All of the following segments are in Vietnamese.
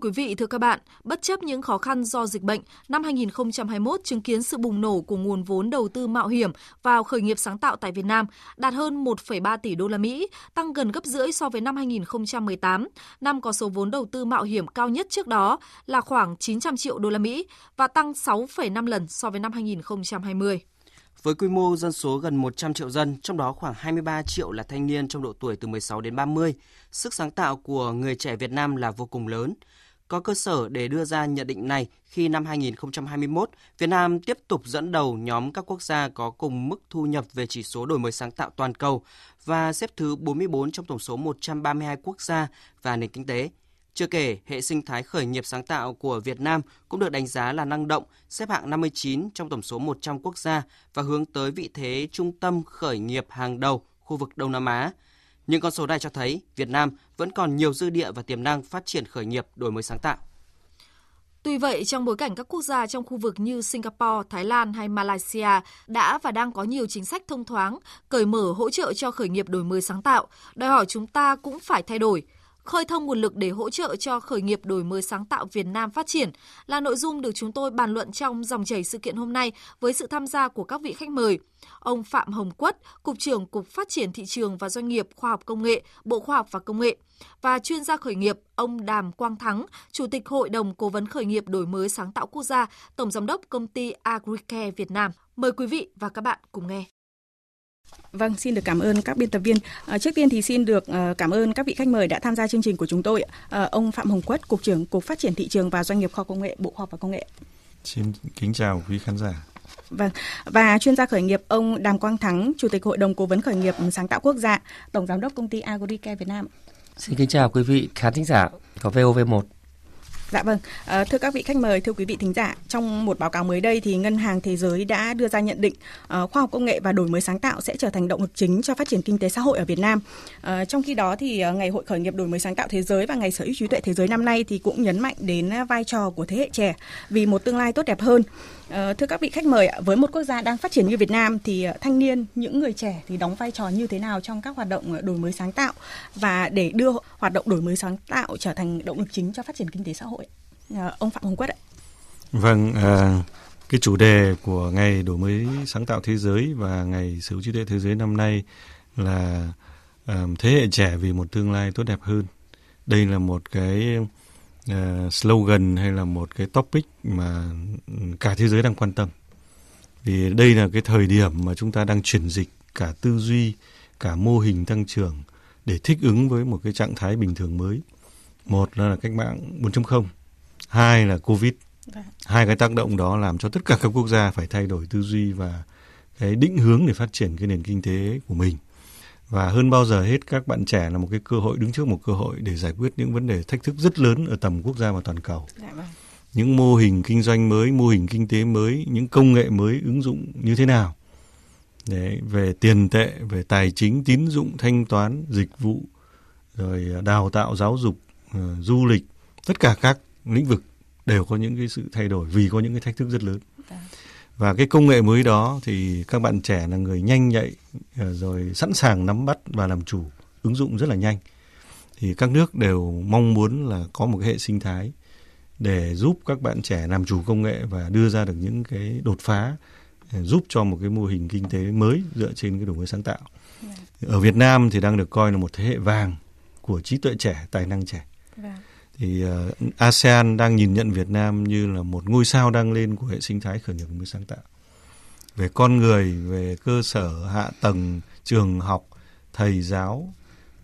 Quý vị, thưa các bạn, bất chấp những khó khăn do dịch bệnh, năm 2021 chứng kiến sự bùng nổ của nguồn vốn đầu tư mạo hiểm vào khởi nghiệp sáng tạo tại Việt Nam, đạt hơn 1,3 tỷ đô la Mỹ, tăng gần gấp rưỡi so với năm 2018, năm có số vốn đầu tư mạo hiểm cao nhất trước đó là khoảng 900 triệu đô la Mỹ và tăng 6,5 lần so với năm 2020. Với quy mô dân số gần 100 triệu dân, trong đó khoảng 23 triệu là thanh niên trong độ tuổi từ 16 đến 30, sức sáng tạo của người trẻ Việt Nam là vô cùng lớn. Có cơ sở để đưa ra nhận định này khi năm 2021, Việt Nam tiếp tục dẫn đầu nhóm các quốc gia có cùng mức thu nhập về chỉ số đổi mới sáng tạo toàn cầu và xếp thứ 44 trong tổng số 132 quốc gia và nền kinh tế. Chưa kể, hệ sinh thái khởi nghiệp sáng tạo của Việt Nam cũng được đánh giá là năng động, xếp hạng 59 trong tổng số 100 quốc gia và hướng tới vị thế trung tâm khởi nghiệp hàng đầu khu vực Đông Nam Á. Những con số này cho thấy Việt Nam vẫn còn nhiều dư địa và tiềm năng phát triển khởi nghiệp đổi mới sáng tạo. Tuy vậy, trong bối cảnh các quốc gia trong khu vực như Singapore, Thái Lan hay Malaysia đã và đang có nhiều chính sách thông thoáng, cởi mở hỗ trợ cho khởi nghiệp đổi mới sáng tạo, đòi hỏi chúng ta cũng phải thay đổi – khơi thông nguồn lực để hỗ trợ cho khởi nghiệp đổi mới sáng tạo Việt Nam phát triển là nội dung được chúng tôi bàn luận trong dòng chảy sự kiện hôm nay với sự tham gia của các vị khách mời. Ông Phạm Hồng Quất, Cục trưởng Cục Phát triển Thị trường và Doanh nghiệp Khoa học Công nghệ, Bộ Khoa học và Công nghệ và chuyên gia khởi nghiệp ông Đàm Quang Thắng, Chủ tịch Hội đồng Cố vấn Khởi nghiệp Đổi mới Sáng tạo Quốc gia, Tổng Giám đốc Công ty Agricare Việt Nam. Mời quý vị và các bạn cùng nghe. Vâng, xin được cảm ơn các biên tập viên. À, trước tiên thì xin được uh, cảm ơn các vị khách mời đã tham gia chương trình của chúng tôi. À, ông Phạm Hồng Quất, Cục trưởng Cục Phát triển Thị trường và Doanh nghiệp Khoa Công nghệ, Bộ Khoa học và Công nghệ. Xin kính chào quý khán giả. Vâng, và chuyên gia khởi nghiệp ông Đàm Quang Thắng, Chủ tịch Hội đồng Cố vấn Khởi nghiệp Sáng tạo Quốc gia, Tổng Giám đốc Công ty Agricare Việt Nam. Xin kính chào quý vị khán thính giả của VOV1. Dạ vâng, à, thưa các vị khách mời, thưa quý vị thính giả, trong một báo cáo mới đây thì Ngân hàng Thế giới đã đưa ra nhận định à, khoa học công nghệ và đổi mới sáng tạo sẽ trở thành động lực chính cho phát triển kinh tế xã hội ở Việt Nam. À, trong khi đó thì ngày hội khởi nghiệp đổi mới sáng tạo thế giới và ngày sở hữu trí tuệ thế giới năm nay thì cũng nhấn mạnh đến vai trò của thế hệ trẻ vì một tương lai tốt đẹp hơn. Ờ, thưa các vị khách mời, với một quốc gia đang phát triển như Việt Nam thì ờ, thanh niên, những người trẻ thì đóng vai trò như thế nào trong các hoạt động ờ, đổi mới sáng tạo và để đưa hoạt động đổi mới sáng tạo trở thành động lực chính cho phát triển kinh tế xã hội? Ông Phạm Hồng Quất ạ. Vâng, à, cái chủ đề của ngày đổi mới sáng tạo thế giới và ngày sở hữu trí tuệ thế giới năm nay là à, thế hệ trẻ vì một tương lai tốt đẹp hơn. Đây là một cái uh, slogan hay là một cái topic mà cả thế giới đang quan tâm. Vì đây là cái thời điểm mà chúng ta đang chuyển dịch cả tư duy, cả mô hình tăng trưởng để thích ứng với một cái trạng thái bình thường mới. Một là cách mạng 4.0 hai là covid vâng. hai cái tác động đó làm cho tất cả các quốc gia phải thay đổi tư duy và cái định hướng để phát triển cái nền kinh tế của mình và hơn bao giờ hết các bạn trẻ là một cái cơ hội đứng trước một cơ hội để giải quyết những vấn đề thách thức rất lớn ở tầm quốc gia và toàn cầu. Dạ vâng. những mô hình kinh doanh mới mô hình kinh tế mới những công nghệ mới ứng dụng như thế nào? Để về tiền tệ về tài chính tín dụng thanh toán dịch vụ rồi đào tạo giáo dục uh, du lịch tất cả các lĩnh vực đều có những cái sự thay đổi vì có những cái thách thức rất lớn và cái công nghệ mới đó thì các bạn trẻ là người nhanh nhạy ờ, rồi sẵn sàng nắm bắt và làm chủ ứng dụng rất là nhanh thì các nước đều mong muốn là có một cái hệ sinh thái để giúp các bạn trẻ làm chủ công nghệ và đưa ra được những cái đột phá ờ, giúp cho một cái mô hình kinh tế mới dựa trên cái đổi mới sáng tạo. Vâng. Ở Việt Nam thì đang được coi là một thế hệ vàng của trí tuệ trẻ, tài năng trẻ. Thì uh, ASEAN đang nhìn nhận Việt Nam như là một ngôi sao đang lên của hệ sinh thái khởi nghiệp mới sáng tạo. Về con người, về cơ sở hạ tầng, trường học, thầy giáo,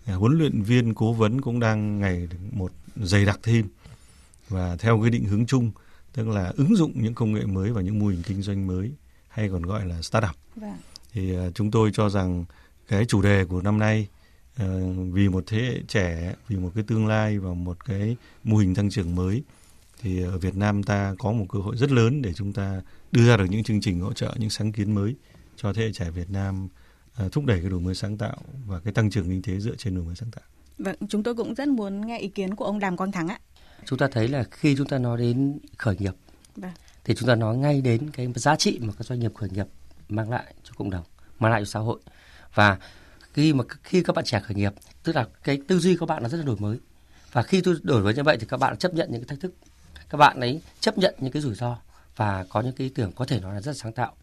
à, huấn luyện viên, cố vấn cũng đang ngày một dày đặc thêm và theo cái định hướng chung tức là ứng dụng những công nghệ mới và những mô hình kinh doanh mới hay còn gọi là startup. Vâng. Thì uh, chúng tôi cho rằng cái chủ đề của năm nay Ờ, vì một thế hệ trẻ vì một cái tương lai và một cái mô hình tăng trưởng mới thì ở Việt Nam ta có một cơ hội rất lớn để chúng ta đưa ra được những chương trình hỗ trợ những sáng kiến mới cho thế hệ trẻ Việt Nam ờ, thúc đẩy cái đổi mới sáng tạo và cái tăng trưởng kinh tế dựa trên đổi mới sáng tạo. Vâng, chúng tôi cũng rất muốn nghe ý kiến của ông Đàm Quang Thắng ạ. Chúng ta thấy là khi chúng ta nói đến khởi nghiệp Vâng. Thì chúng ta nói ngay đến cái giá trị mà các doanh nghiệp khởi nghiệp mang lại cho cộng đồng, mang lại cho xã hội. Và khi mà khi các bạn trẻ khởi nghiệp, tức là cái tư duy của bạn nó rất là đổi mới. Và khi tôi đổi mới như vậy thì các bạn chấp nhận những cái thách thức. Các bạn ấy chấp nhận những cái rủi ro và có những cái ý tưởng có thể nói là rất là sáng tạo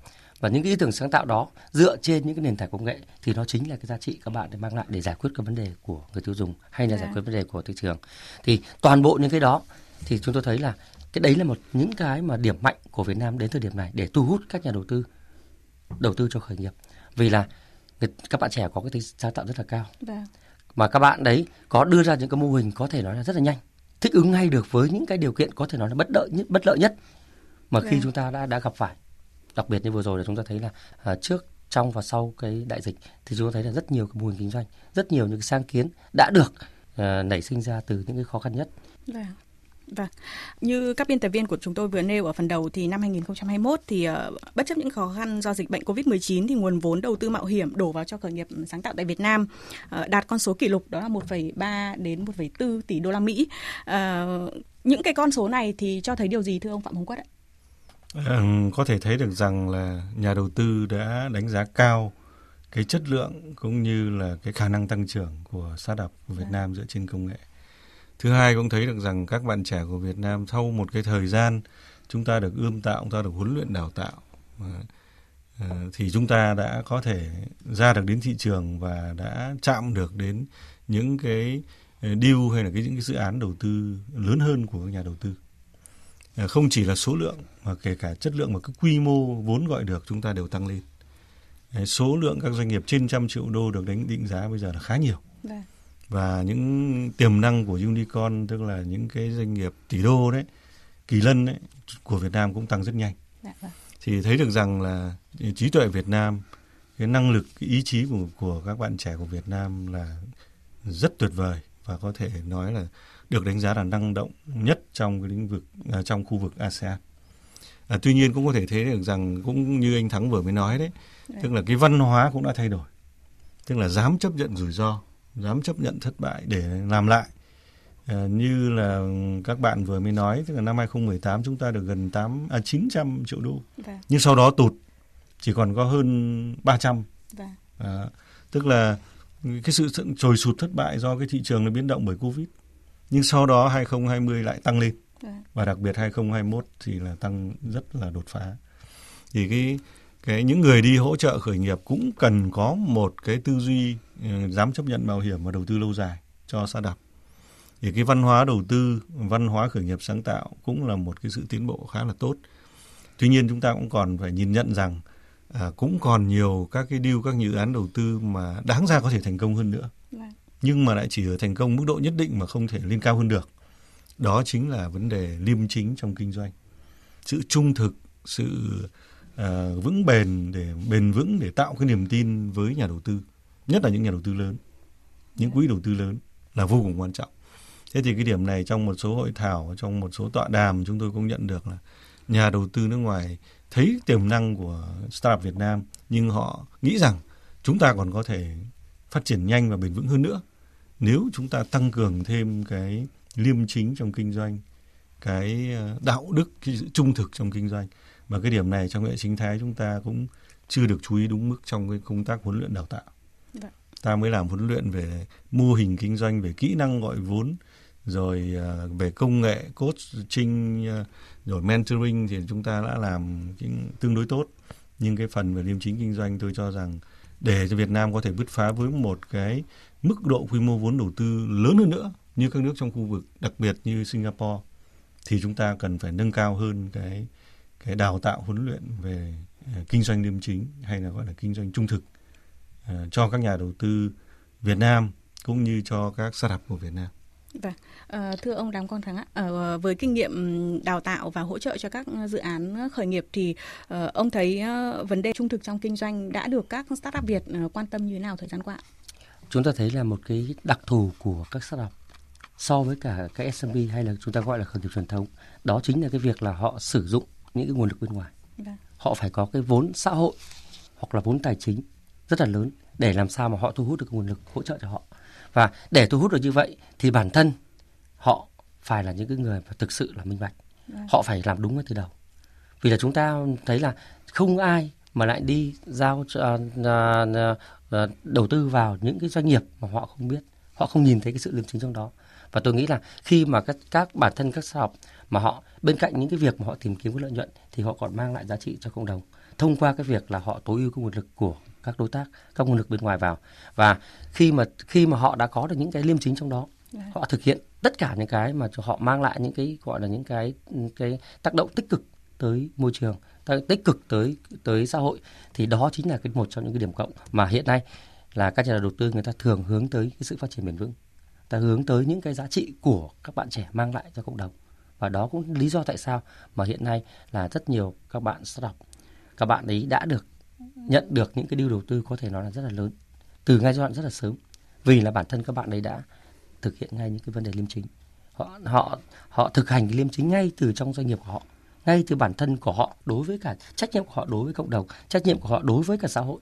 và những cái ý tưởng sáng tạo đó dựa trên những cái nền tảng công nghệ thì nó chính là cái giá trị các bạn để mang lại để giải quyết cái vấn đề của người tiêu dùng hay là giải quyết vấn đề của thị trường thì toàn bộ những cái đó thì chúng tôi thấy là cái đấy là một những cái mà điểm mạnh của Việt Nam đến thời điểm này để thu hút các nhà đầu tư đầu tư cho khởi nghiệp vì là các bạn trẻ có cái tính sáng tạo rất là cao vâng. mà các bạn đấy có đưa ra những cái mô hình có thể nói là rất là nhanh thích ứng ngay được với những cái điều kiện có thể nói là bất lợi nhất bất lợi nhất mà khi vâng. chúng ta đã đã gặp phải đặc biệt như vừa rồi là chúng ta thấy là à, trước trong và sau cái đại dịch thì chúng ta thấy là rất nhiều cái mô hình kinh doanh rất nhiều những cái sáng kiến đã được à, nảy sinh ra từ những cái khó khăn nhất vâng. Vâng, như các biên tập viên của chúng tôi vừa nêu ở phần đầu thì năm 2021 thì uh, bất chấp những khó khăn do dịch bệnh Covid-19 thì nguồn vốn đầu tư mạo hiểm đổ vào cho khởi nghiệp sáng tạo tại Việt Nam uh, đạt con số kỷ lục đó là 1,3 đến 1,4 tỷ đô la Mỹ. Uh, những cái con số này thì cho thấy điều gì thưa ông Phạm Hồng Quất ạ? À, có thể thấy được rằng là nhà đầu tư đã đánh giá cao cái chất lượng cũng như là cái khả năng tăng trưởng của startup của Việt dạ. Nam dựa trên công nghệ. Thứ hai cũng thấy được rằng các bạn trẻ của Việt Nam sau một cái thời gian chúng ta được ươm tạo, chúng ta được huấn luyện đào tạo ờ, thì chúng ta đã có thể ra được đến thị trường và đã chạm được đến những cái ờ, deal hay là cái những cái dự án đầu tư lớn hơn của các nhà đầu tư. Ờ, không chỉ là số lượng mà kể cả chất lượng và cái quy mô vốn gọi được chúng ta đều tăng lên. Số lượng các doanh nghiệp trên trăm triệu đô được đánh định giá bây giờ là khá nhiều. Vâng. Và những tiềm năng của unicorn tức là những cái doanh nghiệp tỷ đô đấy, kỳ lân đấy của Việt Nam cũng tăng rất nhanh. Dạ, vâng. Thì thấy được rằng là trí tuệ Việt Nam, cái năng lực, cái ý chí của của các bạn trẻ của Việt Nam là rất tuyệt vời và có thể nói là được đánh giá là năng động nhất trong cái lĩnh vực à, trong khu vực ASEAN. À, tuy nhiên cũng có thể thấy được rằng cũng như anh Thắng vừa mới nói đấy, đấy, tức là cái văn hóa cũng đã thay đổi. Tức là dám chấp nhận rủi ro, dám chấp nhận thất bại để làm lại. À, như là các bạn vừa mới nói, tức là năm 2018 chúng ta được gần 8 à 900 triệu đô. Vâng. Nhưng sau đó tụt chỉ còn có hơn 300. Vâng. À, tức là cái sự trồi sụt thất bại do cái thị trường nó biến động bởi Covid nhưng sau đó 2020 lại tăng lên vâng. và đặc biệt 2021 thì là tăng rất là đột phá thì cái cái những người đi hỗ trợ khởi nghiệp cũng cần có một cái tư duy uh, dám chấp nhận mạo hiểm và đầu tư lâu dài cho xã đập thì cái văn hóa đầu tư văn hóa khởi nghiệp sáng tạo cũng là một cái sự tiến bộ khá là tốt tuy nhiên chúng ta cũng còn phải nhìn nhận rằng à, cũng còn nhiều các cái deal các dự án đầu tư mà đáng ra có thể thành công hơn nữa vâng nhưng mà lại chỉ ở thành công mức độ nhất định mà không thể lên cao hơn được. Đó chính là vấn đề liêm chính trong kinh doanh. Sự trung thực, sự uh, vững bền để bền vững để tạo cái niềm tin với nhà đầu tư, nhất là những nhà đầu tư lớn, những quỹ đầu tư lớn là vô cùng quan trọng. Thế thì cái điểm này trong một số hội thảo, trong một số tọa đàm chúng tôi cũng nhận được là nhà đầu tư nước ngoài thấy tiềm năng của startup Việt Nam nhưng họ nghĩ rằng chúng ta còn có thể phát triển nhanh và bền vững hơn nữa nếu chúng ta tăng cường thêm cái liêm chính trong kinh doanh cái à, đạo đức cái sự trung thực trong kinh doanh và cái điểm này trong hệ sinh thái chúng ta cũng chưa được chú ý đúng mức trong cái công tác huấn luyện đào tạo Vậy. Vâng. ta mới làm huấn luyện về mô hình kinh doanh về kỹ năng gọi vốn rồi ờ, về công nghệ coaching ờ, rồi mentoring thì chúng ta đã làm tương đối tốt nhưng cái phần về liêm chính kinh doanh tôi cho rằng để cho Việt Nam có thể bứt phá với một cái mức độ quy mô vốn đầu tư lớn hơn nữa như các nước trong khu vực, đặc biệt như Singapore thì chúng ta cần phải nâng cao hơn cái cái đào tạo huấn luyện về uh, kinh doanh liêm chính hay là gọi là kinh doanh trung thực uh, cho các nhà đầu tư Việt Nam cũng như cho các startup của Việt Nam. Vâng, à, thưa ông Đàm Quang Thắng ạ, à, với kinh nghiệm đào tạo và hỗ trợ cho các dự án khởi nghiệp thì à, ông thấy vấn đề trung thực trong kinh doanh đã được các startup Việt quan tâm như thế nào thời gian qua? chúng ta thấy là một cái đặc thù của các startup so với cả các SMB hay là chúng ta gọi là khởi nghiệp truyền thống đó chính là cái việc là họ sử dụng những cái nguồn lực bên ngoài. Vâng. họ phải có cái vốn xã hội hoặc là vốn tài chính rất là lớn để làm sao mà họ thu hút được nguồn lực hỗ trợ cho họ. Và để thu hút được như vậy thì bản thân họ phải là những cái người mà thực sự là minh bạch. Vâng. họ phải làm đúng ngay từ đầu. Vì là chúng ta thấy là không ai mà lại đi giao cho, uh, uh, đầu tư vào những cái doanh nghiệp mà họ không biết. Họ không nhìn thấy cái sự liêm chính trong đó. Và tôi nghĩ là khi mà các các bản thân các học mà họ bên cạnh những cái việc mà họ tìm kiếm cái lợi nhuận thì họ còn mang lại giá trị cho cộng đồng. Thông qua cái việc là họ tối ưu cái nguồn lực của các đối tác các nguồn lực bên ngoài vào. Và khi mà khi mà họ đã có được những cái liêm chính trong đó dạ. họ thực hiện tất cả những cái mà họ mang lại những cái gọi là những cái cái tác động tích cực tới môi trường tích cực tới tới xã hội thì đó chính là cái một trong những cái điểm cộng mà hiện nay là các nhà đầu tư người ta thường hướng tới cái sự phát triển bền vững ta hướng tới những cái giá trị của các bạn trẻ mang lại cho cộng đồng và đó cũng lý do tại sao mà hiện nay là rất nhiều các bạn startup, các bạn ấy đã được nhận được những cái điều đầu tư có thể nói là rất là lớn từ ngay giai đoạn rất là sớm. Vì là bản thân các bạn ấy đã thực hiện ngay những cái vấn đề liêm chính. Họ họ họ thực hành cái liêm chính ngay từ trong doanh nghiệp của họ, ngay từ bản thân của họ đối với cả trách nhiệm của họ đối với cộng đồng, trách nhiệm của họ đối với cả xã hội.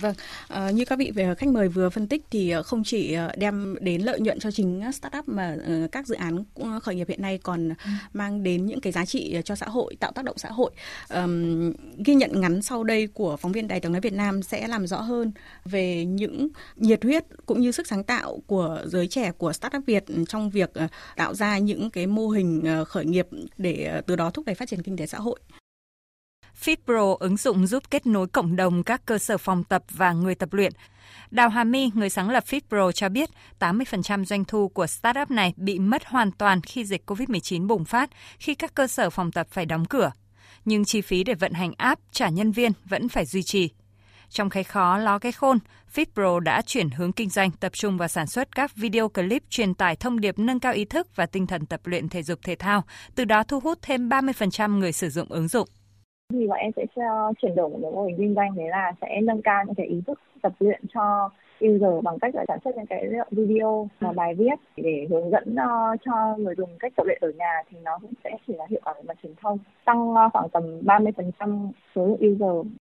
Vâng, à, như các vị về khách mời vừa phân tích thì ờ, không chỉ ờ, đem đến lợi nhuận cho chính startup mà các dự án khởi nghiệp hiện nay còn ừ. mang đến những cái giá trị cho xã hội, tạo tác động xã hội. Um, ghi nhận ngắn sau đây của phóng viên Đài tiếng nói Việt Nam sẽ làm rõ hơn về những nhiệt huyết cũng như sức sáng tạo của giới trẻ của startup Việt trong việc tạo ra những cái mô hình khởi nghiệp để từ đó thúc đẩy phát triển kinh tế xã hội. FitPro ứng dụng giúp kết nối cộng đồng các cơ sở phòng tập và người tập luyện. Đào Hà My, người sáng lập FitPro cho biết 80% doanh thu của startup này bị mất hoàn toàn khi dịch COVID-19 bùng phát, khi các cơ sở phòng tập phải đóng cửa. Nhưng chi phí để vận hành app trả nhân viên vẫn phải duy trì. Trong cái khó ló cái khôn, FitPro đã chuyển hướng kinh doanh tập trung vào sản xuất các video clip truyền tải thông điệp nâng cao ý thức và tinh thần tập luyện thể dục thể thao, từ đó thu hút thêm 30% người sử dụng ứng dụng thì bọn em sẽ chuyển đổi một mô hình kinh doanh đấy là sẽ nâng cao những cái ý thức tập luyện cho user bằng cách là sản xuất những cái video và bài viết để hướng dẫn uh, cho người dùng cách tập luyện ở nhà thì nó cũng sẽ chỉ là hiệu quả về mặt truyền thông tăng uh, khoảng tầm 30% số lượng user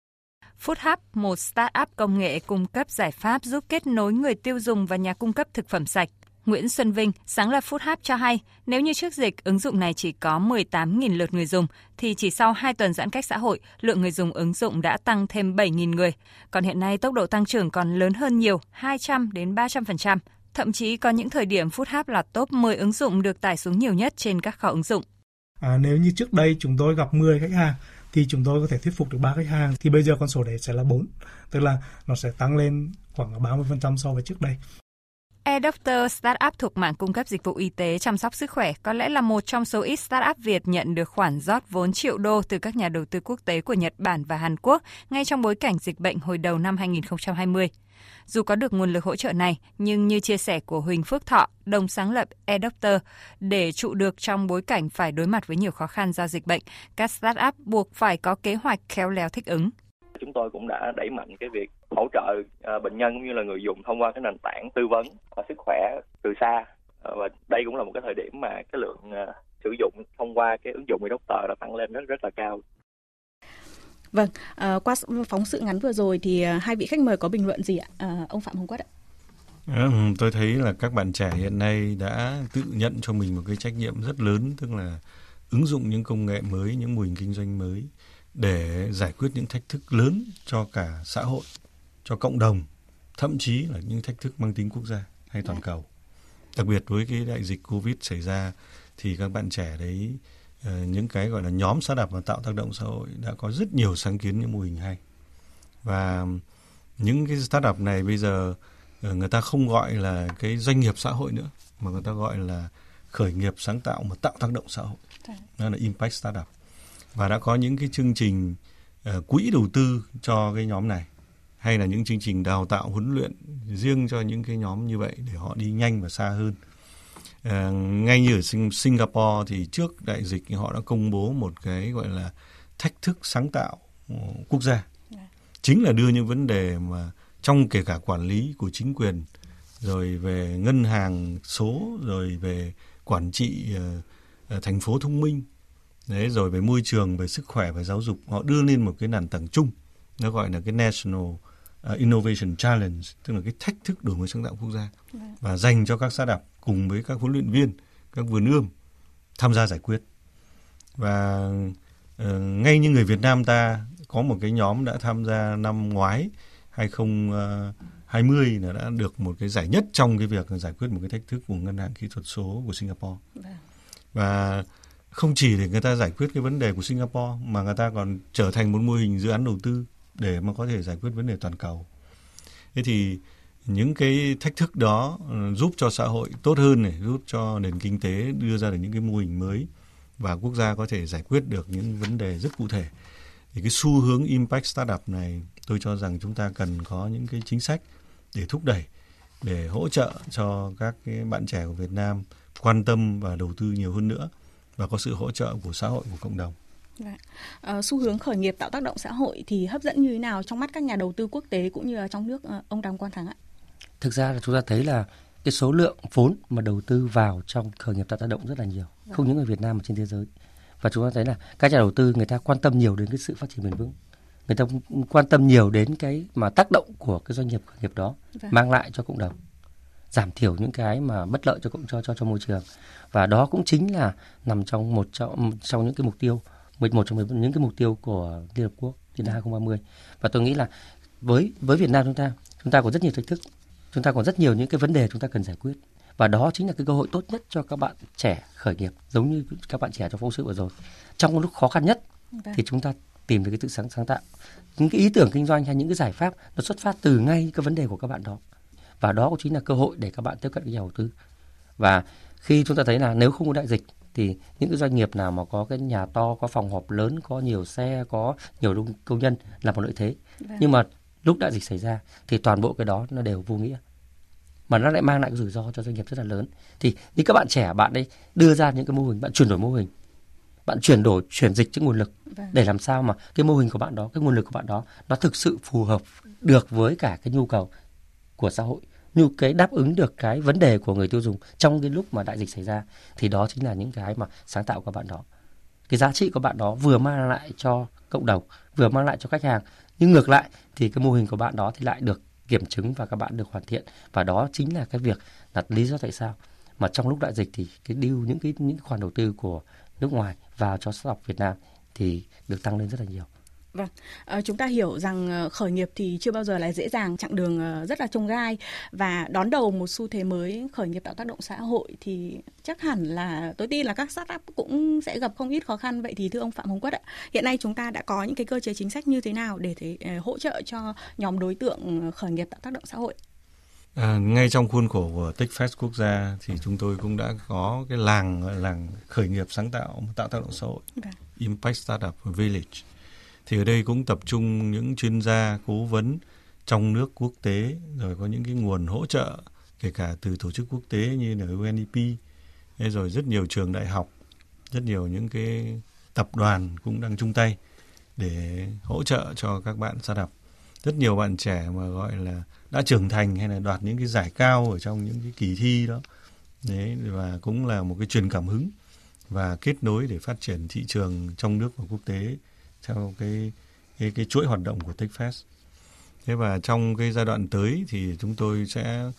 FoodHub, một startup công nghệ cung cấp giải pháp giúp kết nối người tiêu dùng và nhà cung cấp thực phẩm sạch. Nguyễn Xuân Vinh, sáng lập Food Hub cho hay, nếu như trước dịch ứng dụng này chỉ có 18.000 lượt người dùng, thì chỉ sau 2 tuần giãn cách xã hội, lượng người dùng ứng dụng đã tăng thêm 7.000 người. Còn hiện nay tốc độ tăng trưởng còn lớn hơn nhiều, 200 đến 300%. Thậm chí có những thời điểm Food Hub là top 10 ứng dụng được tải xuống nhiều nhất trên các kho ứng dụng. À, nếu như trước đây chúng tôi gặp 10 khách hàng thì chúng tôi có thể thuyết phục được ba khách hàng thì bây giờ con số đấy sẽ là 4 tức là nó sẽ tăng lên khoảng 30% so với trước đây eDoctor startup thuộc mạng cung cấp dịch vụ y tế chăm sóc sức khỏe có lẽ là một trong số ít startup Việt nhận được khoản rót vốn triệu đô từ các nhà đầu tư quốc tế của Nhật Bản và Hàn Quốc ngay trong bối cảnh dịch bệnh hồi đầu năm 2020. Dù có được nguồn lực hỗ trợ này, nhưng như chia sẻ của Huỳnh Phước Thọ, đồng sáng lập eDoctor, để trụ được trong bối cảnh phải đối mặt với nhiều khó khăn do dịch bệnh, các startup buộc phải có kế hoạch khéo léo thích ứng chúng tôi cũng đã đẩy mạnh cái việc hỗ trợ uh, bệnh nhân cũng như là người dùng thông qua cái nền tảng tư vấn và sức khỏe từ xa uh, và đây cũng là một cái thời điểm mà cái lượng uh, sử dụng thông qua cái ứng dụng doctor đã tăng lên rất rất là cao Vâng, qua phóng sự ngắn vừa rồi thì hai vị khách mời có bình luận gì ạ? Ông Phạm Hồng Quất ạ. Ừ, tôi thấy là các bạn trẻ hiện nay đã tự nhận cho mình một cái trách nhiệm rất lớn tức là ứng dụng những công nghệ mới, những mô hình kinh doanh mới để giải quyết những thách thức lớn cho cả xã hội, cho cộng đồng, thậm chí là những thách thức mang tính quốc gia hay toàn dạ. cầu. Đặc biệt với cái đại dịch Covid xảy ra thì các bạn trẻ đấy ờ, những cái gọi là nhóm startup và tạo tác động xã hội đã có rất nhiều sáng kiến những mô hình hay. Và những cái startup này bây giờ ờ, người ta không gọi là cái doanh nghiệp xã hội nữa mà người ta gọi là khởi nghiệp sáng tạo mà tạo tác động xã hội. Đó dạ. là impact startup và đã có những cái chương trình uh, quỹ đầu tư cho cái nhóm này hay là những chương trình đào tạo huấn luyện riêng cho những cái nhóm như vậy để họ đi nhanh và xa hơn. À, ngay như ở Singapore thì trước đại dịch họ đã công bố một cái gọi là thách thức sáng tạo quốc gia. Dạ. Chính là đưa những vấn đề mà trong kể cả quản lý của chính quyền rồi về ngân hàng số rồi về quản trị uh, thành phố thông minh đấy rồi về môi trường về sức khỏe và giáo dục họ đưa lên một cái nền tảng chung nó gọi là cái national uh, innovation challenge tức là cái thách thức đổi mới sáng tạo quốc gia vâng. và dành cho các startup cùng với các huấn luyện viên các vườn ươm tham gia giải quyết và uh, ngay như người Việt Nam ta có một cái nhóm đã tham gia năm ngoái 2020 là đã được một cái giải nhất trong cái việc giải quyết một cái thách thức của ngân hàng kỹ thuật số của Singapore. Vâng. Và không chỉ để người ta giải quyết cái vấn đề của Singapore mà người ta còn trở thành một mô hình dự án đầu tư để mà có thể giải quyết vấn đề toàn cầu. Thế thì những cái thách thức đó ừ, giúp cho xã hội tốt hơn này, giúp cho nền kinh tế đưa ra được những cái mô hình mới và quốc gia có thể giải quyết được những vấn đề rất cụ thể. Thì cái xu hướng impact startup này tôi cho rằng chúng ta cần có những cái chính sách để thúc đẩy để hỗ trợ cho các cái bạn trẻ của Việt Nam quan tâm và đầu tư nhiều hơn nữa và có sự hỗ trợ của xã hội của cộng đồng. À, xu hướng khởi nghiệp tạo tác động xã hội thì hấp dẫn như thế nào trong mắt các nhà đầu tư quốc tế cũng như là trong nước ờ, ông Đàm Quang Thắng ạ? Thực ra là chúng ta thấy là cái số lượng vốn mà đầu tư vào trong khởi nghiệp tạo tác động rất là nhiều, vâng. không những ở Việt Nam mà trên thế giới. Và chúng ta thấy là các nhà đầu tư người ta quan tâm nhiều đến cái sự phát triển bền vững. Người ta quan tâm nhiều đến cái mà tác động của cái doanh nghiệp khởi nghiệp đó vâng. mang lại cho cộng đồng giảm thiểu những cái mà bất lợi cho cộng cho cho cho môi trường. Và đó cũng chính là nằm trong một trong trong những cái mục tiêu một trong những cái mục tiêu của Liên Hợp Quốc đến năm 2030 và tôi nghĩ là với với Việt Nam chúng ta chúng ta có rất nhiều thách thức chúng ta còn rất nhiều những cái vấn đề chúng ta cần giải quyết. Và đó chính là cái cơ hội tốt nhất cho các bạn trẻ khởi nghiệp giống như các bạn trẻ trong phóng sự vừa rồi. Trong lúc khó khăn nhất vâng. thì chúng ta tìm được cái tự sáng sáng tạo. Những cái ý tưởng kinh doanh hay những cái giải pháp nó xuất phát từ ngay cái vấn đề của các bạn đó và đó cũng chính là cơ hội để các bạn tiếp cận với nhà đầu tư. Và khi chúng ta thấy là nếu không có đại dịch thì những cái doanh nghiệp nào mà có cái nhà to có phòng họp lớn có nhiều xe có nhiều công nhân là một lợi thế. Vâng. nhưng mà lúc đại dịch xảy ra thì toàn bộ cái đó nó đều vô nghĩa. Mà nó lại mang lại cái rủi ro cho doanh nghiệp rất là lớn. Thì như các bạn trẻ bạn ấy đưa ra những cái mô hình bạn chuyển đổi mô hình. Bạn chuyển đổi chuyển dịch cái nguồn lực vâng. để làm sao mà cái mô hình của bạn đó cái nguồn lực của bạn đó nó thực sự phù hợp được với cả cái nhu cầu của xã hội, như cái đáp ứng được cái vấn đề của người tiêu dùng trong cái lúc mà đại dịch xảy ra, thì đó chính là những cái mà sáng tạo của bạn đó cái giá trị của bạn đó vừa mang lại cho cộng đồng, vừa mang lại cho khách hàng, nhưng ngược lại thì cái mô hình của bạn đó thì lại được kiểm chứng và các bạn được hoàn thiện và đó chính là cái việc là lý do tại sao mà trong lúc đại dịch thì cái điều, những cái, những khoản đầu tư của nước ngoài vào cho startup Việt Nam thì được tăng lên rất là nhiều. Vâng, à, chúng ta hiểu rằng ờ, khởi nghiệp thì chưa bao giờ là dễ dàng, chặng đường ờ, rất là trông gai và đón đầu một xu thế mới khởi nghiệp tạo tác động xã hội thì chắc hẳn là tôi tin là các startup cũng sẽ gặp không ít khó khăn. Vậy thì thưa ông Phạm Hồng Quất ạ, hiện nay chúng ta đã có những cái cơ chế chính sách như thế nào để thể, hỗ trợ cho nhóm đối tượng khởi nghiệp tạo tác động xã hội? À, ngay trong khuôn khổ của TechFest quốc gia thì chúng tôi cũng đã có cái làng làng khởi nghiệp sáng tạo tạo tác động xã hội okay. Vâng. Impact Startup Village thì ở đây cũng tập trung những chuyên gia cố vấn trong nước quốc tế, rồi có những cái nguồn hỗ trợ, kể cả từ tổ chức quốc tế như là UNDP rồi rất nhiều trường đại học, rất nhiều những cái tập đoàn cũng đang chung tay để hỗ trợ cho các bạn startup. Rất nhiều bạn trẻ mà gọi là đã trưởng thành hay là đoạt những cái giải cao ở trong những cái kỳ thi đó. Đấy, và cũng là một cái truyền cảm hứng và kết nối để phát triển thị trường trong nước và quốc tế theo cái cái, cái chuỗi hoạt động của TechFest. Thế và trong cái giai đoạn tới thì chúng tôi sẽ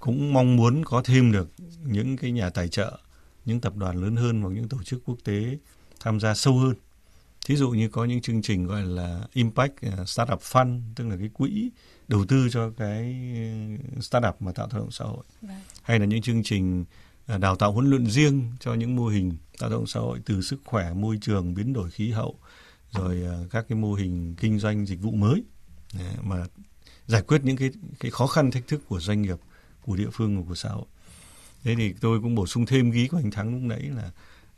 cũng mong muốn có thêm được những cái nhà tài trợ, những tập đoàn lớn hơn hoặc những tổ chức quốc tế tham gia sâu hơn. Thí dụ như có những chương trình gọi là Impact à, Startup Fund, tức là cái quỹ đầu tư cho cái startup mà tạo tác động xã hội. Vâng. Hay là những chương trình à, đào tạo huấn luyện riêng cho những mô hình tạo động xã hội từ sức khỏe, môi trường, biến đổi khí hậu, rồi à, các cái mô hình kinh doanh dịch vụ mới mà giải quyết những cái cái khó khăn thách thức của doanh nghiệp của địa phương và của xã hội thế thì tôi cũng bổ sung thêm ý của anh thắng lúc nãy là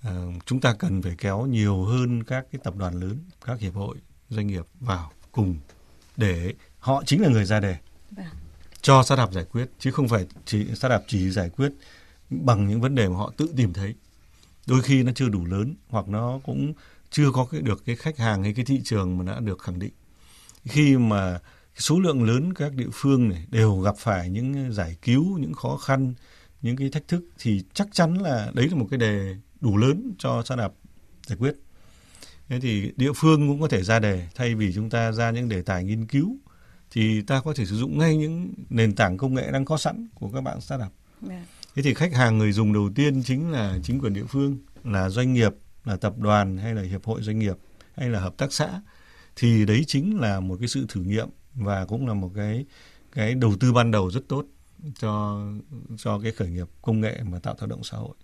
uh, chúng ta cần phải kéo nhiều hơn các cái tập đoàn lớn các hiệp hội doanh nghiệp vào cùng để họ chính là người ra đề vâng. cho startup giải quyết chứ không phải chỉ startup chỉ giải quyết bằng những vấn đề mà họ tự tìm thấy đôi khi nó chưa đủ lớn hoặc nó cũng chưa có cái được cái khách hàng hay cái thị trường mà đã được khẳng định khi mà số lượng lớn các địa phương này đều gặp phải những giải cứu những khó khăn những cái thách thức thì chắc chắn là đấy là một cái đề đủ lớn cho startup giải quyết thế thì địa phương cũng có thể ra đề thay vì chúng ta ra những đề tài nghiên cứu thì ta có thể sử dụng ngay những nền tảng công nghệ đang có sẵn của các bạn startup yeah. Dạ. thế thì khách hàng người dùng đầu tiên chính là chính quyền địa phương là doanh nghiệp là tập đoàn hay là hiệp hội doanh nghiệp hay là hợp tác xã thì đấy chính là một cái sự thử nghiệm và cũng là một cái cái đầu tư ban đầu rất tốt cho cho cái khởi nghiệp công nghệ mà tạo tác động xã hội.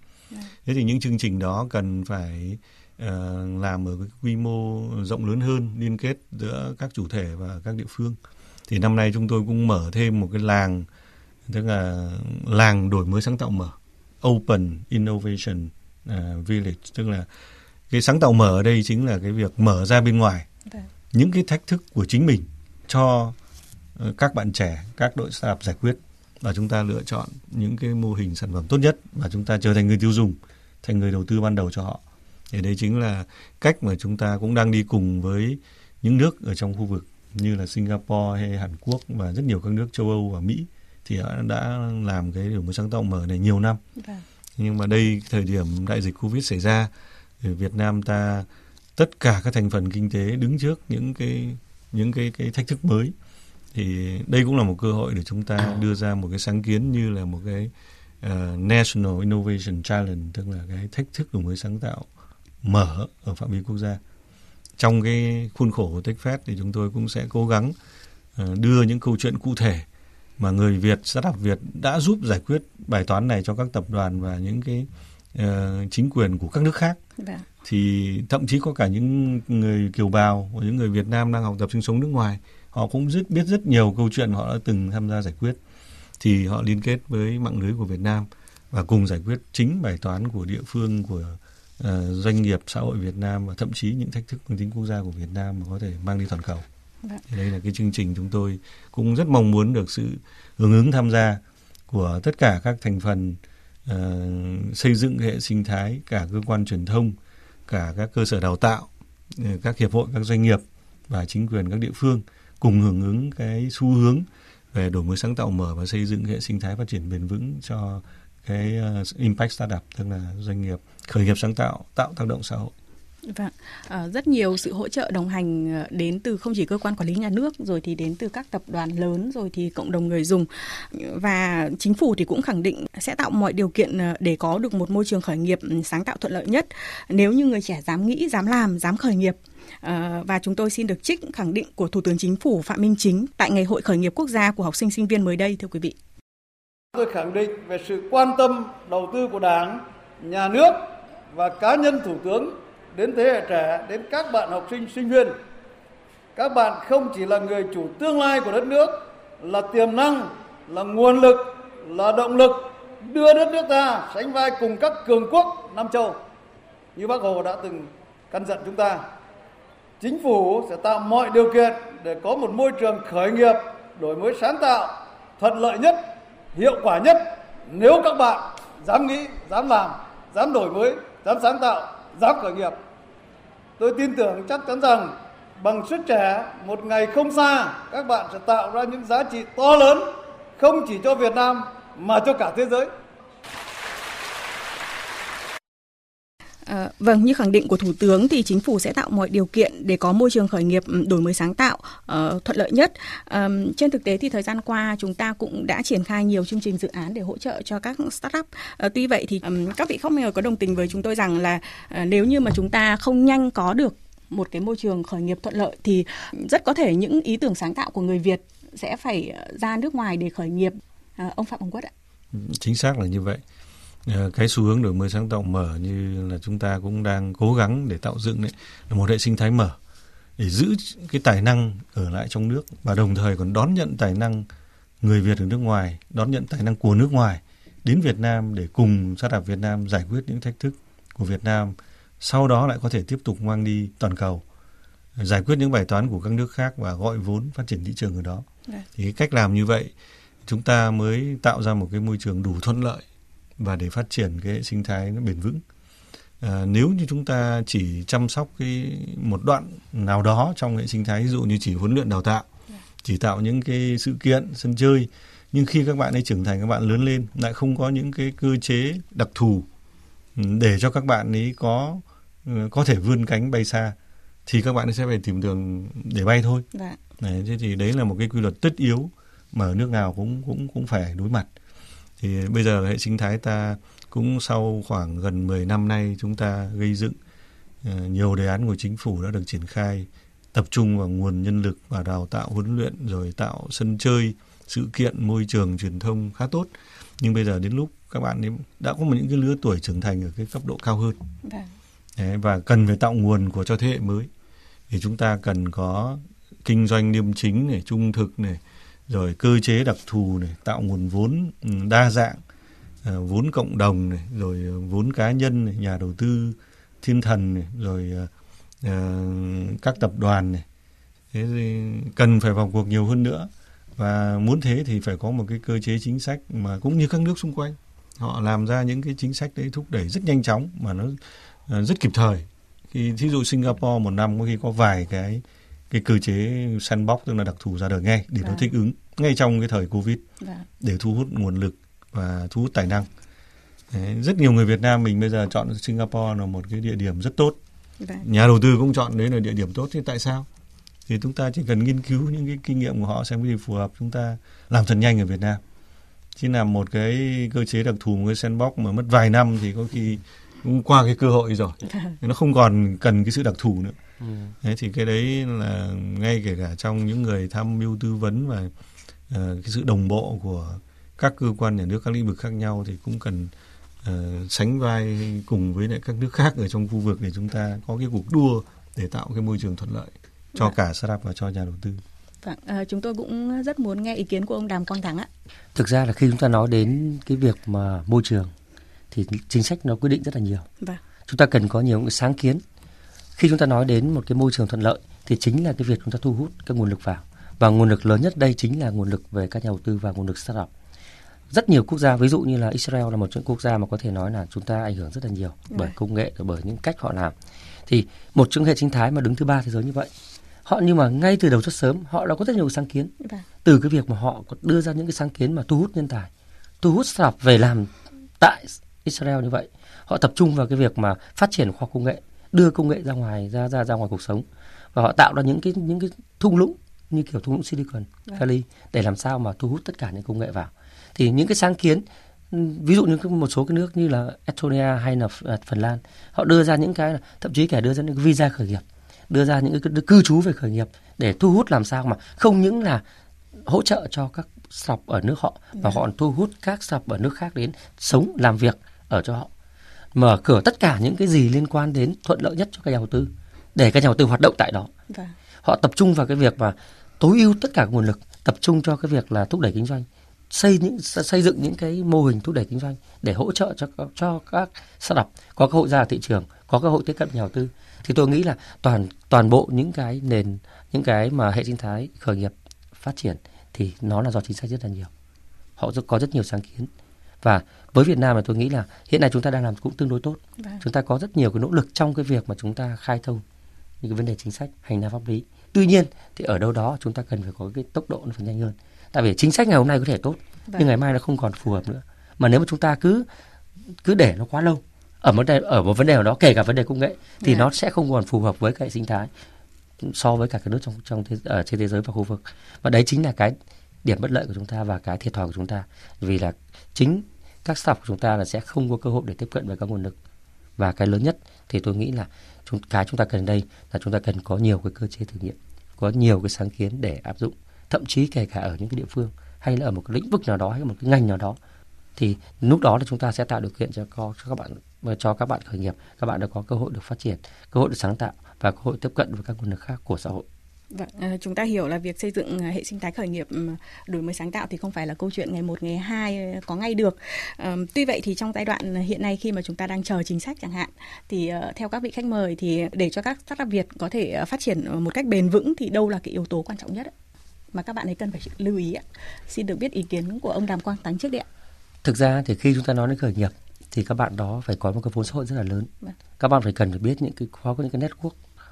Thế thì những chương trình đó cần phải uh, làm ở cái quy mô rộng lớn hơn, liên kết giữa các chủ thể và các địa phương. Thì năm nay chúng tôi cũng mở thêm một cái làng tức là làng đổi mới sáng tạo mở, Open Innovation uh, Village, tức là cái sáng tạo mở ở đây chính là cái việc mở ra bên ngoài okay. Vâng. những cái thách thức của chính mình cho ờ, các bạn trẻ, các đội startup giải quyết và chúng ta lựa chọn những cái mô hình sản phẩm tốt nhất và chúng ta trở thành người tiêu dùng, thành người đầu tư ban đầu cho họ. Thì đấy chính là cách mà chúng ta cũng đang đi cùng với những nước ở trong khu vực như là Singapore hay Hàn Quốc và rất nhiều các nước châu Âu và Mỹ thì đã, đã làm cái đổi mới sáng tạo mở này nhiều năm. Vâng. Nhưng mà đây thời điểm đại dịch Covid xảy ra thì Việt Nam ta tất cả các thành phần kinh tế đứng trước những cái những cái cái thách thức mới. Thì đây cũng là một cơ hội để chúng ta đưa ra một cái sáng kiến như là một cái uh, National Innovation Challenge tức là cái thách thức đổi mới sáng tạo mở ở phạm vi quốc gia. Trong cái khuôn khổ của TechFest thì chúng tôi cũng sẽ cố gắng uh, đưa những câu chuyện cụ thể mà người Việt, startup Việt đã giúp giải quyết bài toán này cho các tập đoàn và những cái uh, chính quyền của các nước khác. Đã. Vâng. Thì thậm chí có cả những người kiều bào, những người Việt Nam đang học tập sinh sống nước ngoài, họ cũng rất biết rất nhiều câu chuyện họ đã từng tham gia giải quyết. Thì họ liên kết với mạng lưới của Việt Nam và cùng giải quyết chính bài toán của địa phương của uh, doanh nghiệp xã hội Việt Nam và thậm chí những thách thức mang tính quốc gia của Việt Nam mà có thể mang đi toàn cầu. Vâng. Thì đây là cái chương trình chúng tôi cũng rất mong muốn được sự hưởng ứng tham gia của tất cả các thành phần uh, xây dựng hệ sinh thái, cả cơ quan truyền thông, cả các cơ sở đào tạo, ờ, các hiệp hội, các doanh nghiệp và chính quyền các địa phương cùng hưởng ứng cái xu hướng về đổi mới sáng tạo mở và xây dựng hệ sinh thái phát triển bền vững cho cái uh, impact startup tức là doanh nghiệp khởi nghiệp sáng tạo tạo tác động xã hội Vâng, à, rất nhiều sự hỗ trợ đồng hành ờ, đến từ không chỉ cơ quan quản lý nhà nước rồi thì đến từ các tập đoàn lớn rồi thì cộng đồng người dùng và chính phủ thì cũng khẳng định sẽ tạo mọi điều kiện ờ, để có được một môi trường khởi nghiệp ừ, sáng tạo thuận lợi nhất nếu như người trẻ dám nghĩ, dám làm, dám khởi nghiệp. À, và chúng tôi xin được trích khẳng định của Thủ tướng Chính phủ Phạm Minh Chính tại Ngày hội khởi nghiệp quốc gia của học sinh sinh viên mới đây thưa quý vị. Tôi khẳng định về sự quan tâm đầu tư của Đảng, nhà nước và cá nhân Thủ tướng đến thế hệ trẻ, đến các bạn học sinh, sinh viên. Các bạn không chỉ là người chủ tương lai của đất nước, là tiềm năng, là nguồn lực, là động lực đưa đất nước ta sánh vai cùng các cường quốc Nam Châu. Như Bác Hồ đã từng căn dặn chúng ta. Chính phủ sẽ tạo mọi điều kiện để có một môi trường khởi nghiệp, đổi mới sáng tạo, thuận lợi nhất, hiệu quả nhất nếu các bạn dám nghĩ, dám làm, dám đổi mới, dám sáng tạo, dám khởi nghiệp Tôi tin tưởng chắc chắn rằng bằng sức trẻ, một ngày không xa, các bạn sẽ tạo ra những giá trị to lớn, không chỉ cho Việt Nam, mà cho cả thế giới. À, vâng, như khẳng định của Thủ tướng thì chính phủ sẽ tạo mọi điều kiện để có môi trường khởi nghiệp ừ, đổi mới sáng tạo uh, thuận lợi nhất. Um, trên thực tế thì thời gian qua chúng ta cũng đã triển khai nhiều chương trình dự án để hỗ trợ cho các startup. Uh, tuy vậy thì um, các vị không hề có đồng tình với chúng tôi rằng là uh, nếu như mà chúng ta không nhanh có được một cái môi trường khởi nghiệp thuận lợi thì rất có thể những ý tưởng sáng tạo của người Việt sẽ phải ra nước ngoài để khởi nghiệp. Uh, ông Phạm Hồng Quất ạ. Ừ, chính xác là như vậy. Ờ, cái xu hướng đổi mới sáng tạo mở như là chúng ta cũng đang cố gắng để tạo dựng đấy là một hệ sinh thái mở để giữ cái tài năng ở lại trong nước và đồng thời còn đón nhận tài năng người Việt ở nước ngoài, đón nhận tài năng của nước ngoài đến Việt Nam để cùng sát startup Việt Nam giải quyết những thách thức của Việt Nam, sau đó lại có thể tiếp tục mang đi toàn cầu, giải quyết những bài toán của các nước khác và gọi vốn phát triển thị trường ở đó. Dạ. Thì cái cách làm như vậy chúng ta mới tạo ra một cái môi trường đủ thuận lợi và để phát triển cái hệ sinh thái nó bền vững. À, nếu như chúng ta chỉ chăm sóc cái một đoạn nào đó trong hệ sinh thái ví dụ như chỉ huấn luyện đào tạo chỉ tạo những cái sự kiện sân chơi nhưng khi các bạn ấy trưởng thành các bạn lớn lên lại không có những cái cơ chế đặc thù ừ, để cho các bạn ấy có ừ, có thể vươn cánh bay xa thì các bạn ấy sẽ phải tìm đường để bay thôi. Dạ. Đấy, thế thì đấy là một cái quy luật tất yếu mà ở nước nào cũng cũng cũng phải đối mặt thì bây giờ hệ sinh thái ta cũng sau khoảng gần 10 năm nay chúng ta gây dựng nhiều đề án của chính phủ đã được triển khai tập trung vào nguồn nhân lực và đào tạo huấn luyện rồi tạo sân chơi sự kiện môi trường truyền thông khá tốt. Nhưng bây giờ đến lúc các bạn đã có một những cái lứa tuổi trưởng thành ở cái cấp độ cao hơn. Vâng. Đấy, và cần phải tạo nguồn của cho thế hệ mới. Thì chúng ta cần có kinh doanh liêm chính này trung thực này rồi cơ chế đặc thù này tạo nguồn vốn ừ, đa dạng ờ, vốn cộng đồng này rồi ờ, vốn cá nhân này nhà đầu tư thiên thần này rồi uh, các tập đoàn này. Thế thì cần phải vào cuộc nhiều hơn nữa. Và muốn thế thì phải có một cái cơ chế chính sách mà cũng như các nước xung quanh họ làm ra những cái chính sách đấy thúc đẩy rất nhanh chóng mà nó rất kịp thời. Thì thí dụ Singapore một năm có khi có vài cái cái cơ chế sandbox tức là đặc thù ra đời ngay để nó vâng. thích ứng ngay trong cái thời covid vâng. để thu hút nguồn lực và thu hút tài năng. Đấy, rất nhiều người Việt Nam mình bây giờ chọn Singapore là một cái địa điểm rất tốt. Vâng. nhà đầu tư cũng chọn đấy là địa điểm tốt thì tại sao? Thì chúng ta chỉ cần nghiên cứu những cái kinh nghiệm của họ xem cái gì phù hợp chúng ta làm thật nhanh ở Việt Nam. Chứ là một cái cơ chế đặc thù một cái sandbox mà mất vài năm thì có khi cũng qua cái cơ hội rồi. Nó không còn cần cái sự đặc thù nữa ừ. thế thì cái đấy là ngay kể cả trong những người tham mưu tư vấn và uh, cái sự đồng bộ của các cơ quan nhà nước các lĩnh vực khác nhau thì cũng cần uh, sánh vai cùng với lại các nước khác ở trong khu vực để chúng ta có cái cuộc đua để tạo cái môi trường thuận lợi cho vâng. cả startup và cho nhà đầu tư. Vâng, à, chúng tôi cũng rất muốn nghe ý kiến của ông Đàm Quang Thắng ạ. Thực ra là khi chúng ta nói đến cái việc mà môi trường thì chính sách nó quyết định rất là nhiều. Vâng. Chúng ta cần có nhiều sáng kiến. Khi chúng ta nói đến một cái môi trường thuận lợi thì chính là cái việc chúng ta thu hút các nguồn lực vào. Và nguồn lực lớn nhất đây chính là nguồn lực về các nhà đầu tư và nguồn lực startup. Rất nhiều quốc gia, ví dụ như là Israel là một trong quốc gia mà có thể nói là chúng ta ảnh hưởng rất là nhiều bởi công nghệ, bởi những cách họ làm. Thì một trong hệ sinh thái mà đứng thứ ba thế giới như vậy họ nhưng mà ngay từ đầu rất sớm họ đã có rất nhiều sáng kiến vâng. từ cái việc mà họ đưa ra những cái sáng kiến mà thu hút nhân tài thu hút startup về làm tại Israel như vậy họ tập trung vào cái việc mà phát triển khoa công nghệ đưa công nghệ ra ngoài ra ra ra ngoài cuộc sống. Và họ tạo ra những cái những cái thung lũng như kiểu thung lũng Silicon vâng. Valley để làm sao mà thu hút tất cả những công nghệ vào. Thì những cái sáng kiến ví dụ như một số cái nước như là Estonia hay là Phần Lan họ đưa ra những cái thậm chí cả đưa ra những cái visa khởi nghiệp đưa ra những cái cư trú về khởi nghiệp để thu hút làm sao mà không những là hỗ trợ cho các startup ở nước họ mà họ thu hút các startup ở nước khác đến sống làm việc ở cho họ mở cửa tất cả những cái gì liên quan đến thuận lợi nhất cho các nhà đầu tư để các nhà đầu tư hoạt động tại đó. Vâng. họ tập trung vào cái việc mà tối ưu tất cả nguồn lực tập trung cho cái việc là thúc đẩy kinh doanh xây những xây dựng những cái mô hình thúc đẩy kinh doanh để hỗ trợ cho cho các startup có cơ hội ra thị trường có cơ hội tiếp cận nhà đầu tư. Thì tôi nghĩ là toàn toàn bộ những cái nền những cái mà hệ sinh thái khởi nghiệp phát triển thì nó là do chính sách rất là nhiều. Họ có rất nhiều sáng kiến và với Việt Nam là tôi nghĩ là hiện nay chúng ta đang làm cũng tương đối tốt vâng. chúng ta có rất nhiều cái nỗ lực trong cái việc mà chúng ta khai thông những cái vấn đề chính sách hành lang pháp lý tuy nhiên thì ở đâu đó chúng ta cần phải có cái tốc độ nó phải nhanh hơn tại vì chính sách ngày hôm nay có thể tốt vâng. nhưng ngày mai nó không còn phù hợp nữa mà nếu mà chúng ta cứ cứ để nó quá lâu ở một đề, ở một vấn đề nào đó kể cả vấn đề công nghệ thì yeah. Dạ. nó sẽ không còn phù hợp với cái sinh thái so với cả các nước trong trong thế, ở trên thế giới và khu vực và đấy chính là cái điểm bất lợi của chúng ta và cái thiệt thòi của chúng ta. Vì là chính các startup của chúng ta là sẽ không có cơ hội để tiếp cận với các nguồn lực. Và cái lớn nhất thì tôi nghĩ là chúng cái chúng ta cần đây là chúng ta cần có nhiều cái cơ chế thử nghiệm có nhiều cái sáng kiến để áp dụng. Thậm chí kể cả ở những cái địa phương hay là ở một cái lĩnh vực nào đó hay một cái ngành nào đó thì lúc đó là chúng ta sẽ tạo điều kiện cho, cho các bạn cho các bạn khởi nghiệp các bạn đã có cơ hội được phát triển cơ hội được sáng tạo và cơ hội tiếp cận với các nguồn lực khác của xã hội. Vâng, à, chúng ta hiểu là việc xây dựng hệ sinh thái khởi nghiệp đổi mới sáng tạo thì không phải là câu chuyện ngày một ngày hai có ngay được. À, tuy vậy thì trong giai đoạn hiện nay khi mà chúng ta đang chờ chính sách chẳng hạn thì uh, theo các vị khách mời thì để cho các startup Việt có thể phát triển một cách bền vững thì đâu là cái yếu tố quan trọng nhất mà các bạn ấy cần phải lưu ý ạ. Xin được biết ý kiến của ông Đàm Quang Táng trước đi ạ. Thực ra thì khi chúng ta nói đến khởi nghiệp thì các bạn đó phải có một cái vốn xã hội rất là lớn. Vâng. Các bạn phải cần phải biết những cái có những cái network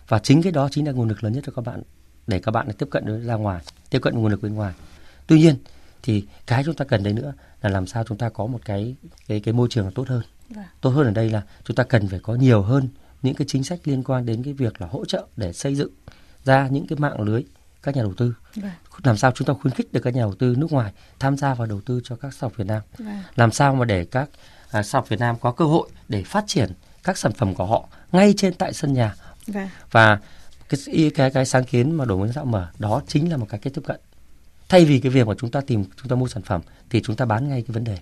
và chính cái đó chính là nguồn lực lớn nhất cho các bạn để các bạn tiếp cận ra ngoài, tiếp cận nguồn lực bên ngoài. Tuy nhiên thì cái chúng ta cần đấy nữa là làm sao chúng ta có một cái cái cái môi trường tốt hơn. Vâng. Tốt hơn ở đây là chúng ta cần phải có nhiều hơn những cái chính sách liên quan đến cái việc là hỗ trợ để xây dựng ra những cái mạng lưới các nhà đầu tư vâng. làm sao chúng ta khuyến khích được các nhà đầu tư nước ngoài tham gia vào đầu tư cho các startup Việt Nam vâng. làm sao mà để các à, startup Việt Nam có cơ hội để phát triển các sản phẩm của họ ngay trên tại sân nhà Vâng. và cái cái cái sáng kiến mà đổi mới sáng tạo mở đó chính là một cái cách tiếp cận. Thay vì cái việc mà chúng ta tìm chúng ta mua sản phẩm thì chúng ta bán ngay cái vấn đề.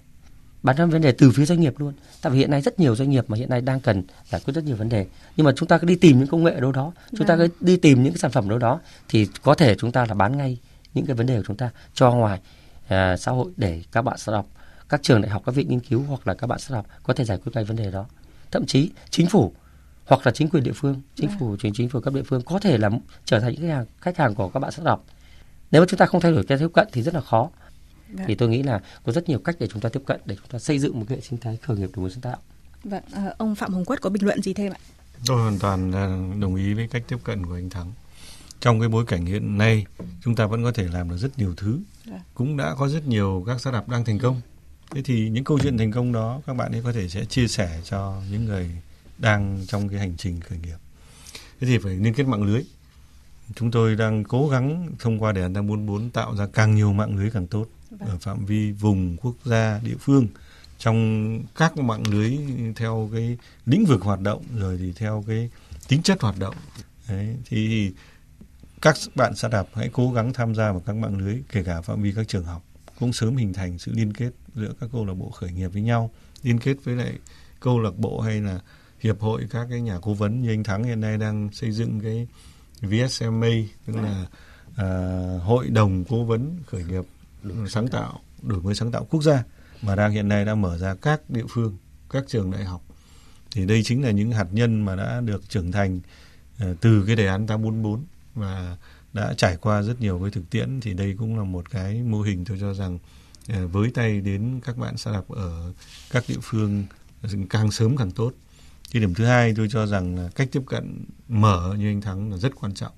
Bán ra vấn đề từ phía doanh nghiệp luôn. Tại vì hiện nay rất nhiều doanh nghiệp mà hiện nay đang cần giải quyết rất nhiều vấn đề. Nhưng mà chúng ta cứ đi tìm những công nghệ đâu đó chúng ta cứ đi tìm những cái sản phẩm đâu đó thì có thể chúng ta là bán ngay những cái vấn đề của chúng ta cho ngoài à, xã hội để các bạn startup các trường đại học các viện nghiên cứu hoặc là các bạn startup có thể giải quyết ngay vấn đề đó. Thậm chí chính phủ hoặc là chính quyền địa phương chính phủ chính chính phủ cấp địa phương có thể là trở thành những khách hàng khách hàng của các bạn startup nếu mà chúng ta không thay đổi cái tiếp cận thì rất là khó Vâng. thì tôi nghĩ là có rất nhiều cách để chúng ta tiếp cận để chúng ta xây dựng một cái hệ sinh thái khởi nghiệp đổi mới sáng tạo Vâng, ờ, ông Phạm Hồng Quất có bình luận gì thêm ạ? Tôi hoàn toàn à, đồng ý với cách tiếp cận của anh Thắng. Trong cái bối cảnh hiện nay, chúng ta vẫn có thể làm được rất nhiều thứ. Vâng. Cũng đã có rất nhiều các startup đang thành công. Thế thì những câu chuyện thành công đó các bạn ấy có thể sẽ chia sẻ cho những người đang trong cái hành trình khởi nghiệp. Thế thì phải liên kết mạng lưới. Chúng tôi đang cố gắng thông qua đề án tăng 44 tạo ra càng nhiều mạng lưới càng tốt Vâng. ở phạm vi vùng, quốc gia, địa phương trong các mạng lưới theo cái lĩnh vực hoạt động rồi thì theo cái tính chất hoạt động Đấy, thì các bạn startup hãy cố gắng tham gia vào các mạng lưới kể cả phạm vi các trường học cũng sớm hình thành sự liên kết giữa các câu lạc bộ khởi nghiệp với nhau liên kết với lại câu lạc bộ hay là hiệp hội các cái nhà cố vấn như anh Thắng hiện nay đang xây dựng cái VSMA tức là à, hội đồng cố vấn khởi nghiệp sáng tạo. đổi mới sáng tạo quốc gia mà đang hiện nay đã mở ra các địa phương các trường đại học. Thì đây chính là những hạt nhân mà đã được trưởng thành ờ, từ cái đề án 844 và đã trải qua rất nhiều cái thực tiễn. Thì đây cũng là một cái mô hình tôi cho rằng ờ, với tay đến các bạn startup ở các địa phương càng sớm càng tốt. Cái điểm thứ hai tôi cho rằng là cách tiếp cận mở như anh Thắng là rất quan trọng.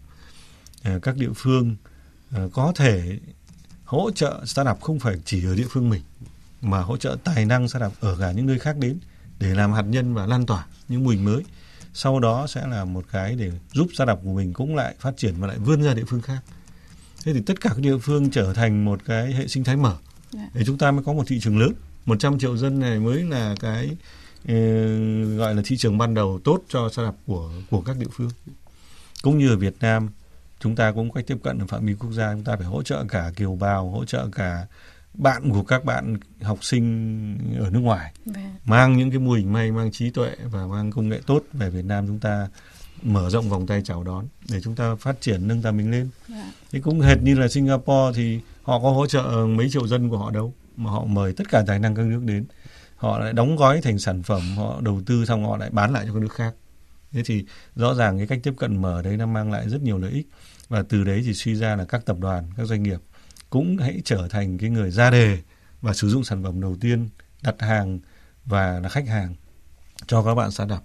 Ờ, Các địa phương ờ, có thể hỗ trợ startup không phải chỉ ở địa phương mình mà hỗ trợ tài năng startup ở cả những nơi khác đến để làm hạt nhân và lan tỏa những mô hình mới. Sau đó sẽ là một cái để giúp startup của mình cũng lại phát triển và lại vươn ra địa phương khác. Thế thì tất cả các địa phương trở thành một cái hệ sinh thái mở Dạ. để chúng ta mới có một thị trường lớn. 100 triệu dân này mới là cái gọi là thị trường ban đầu tốt cho startup của của các địa phương. Cũng như ở Việt Nam chúng ta cũng cách tiếp cận ở phạm vi quốc gia chúng ta phải hỗ trợ cả kiều bào hỗ trợ cả bạn của các bạn học sinh ở nước ngoài Vâng. mang những cái mô hình may mang trí tuệ và mang công nghệ tốt về Việt Nam chúng ta mở rộng vòng tay chào đón để chúng ta phát triển nâng tầm mình lên Dạ. thì cũng hệt như là Singapore thì họ có hỗ trợ mấy triệu dân của họ đâu mà họ mời tất cả tài năng các nước đến họ lại đóng gói thành sản phẩm, họ đầu tư xong họ lại bán lại cho các nước khác. Thế thì rõ ràng cái cách tiếp cận mở đấy nó mang lại rất nhiều lợi ích. Và từ đấy thì suy ra là các tập đoàn, các doanh nghiệp cũng hãy trở thành cái người ra đề và sử dụng sản phẩm đầu tiên, đặt hàng và là khách hàng cho các bạn startup.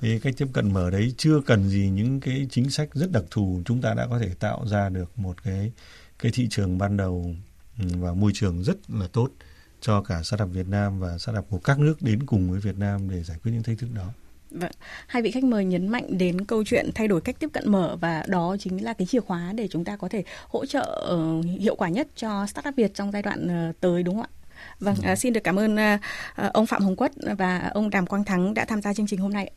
Thì cách tiếp cận mở đấy chưa cần gì những cái chính sách rất đặc thù. Chúng ta đã có thể tạo ra được một cái cái thị trường ban đầu ừ, và môi trường rất là tốt cho cả startup Việt Nam và startup của các nước đến cùng với Việt Nam để giải quyết những thách thức đó. Vâng. Hai vị khách mời nhấn mạnh đến câu chuyện thay đổi cách tiếp cận mở và đó chính là cái chìa khóa để chúng ta có thể hỗ trợ ờ, hiệu quả nhất cho startup Việt trong giai đoạn ờ, tới đúng không ạ? Vâng, à, xin được cảm ơn ông Phạm Hồng Quất và ông Đàm Quang Thắng đã tham gia chương trình hôm nay.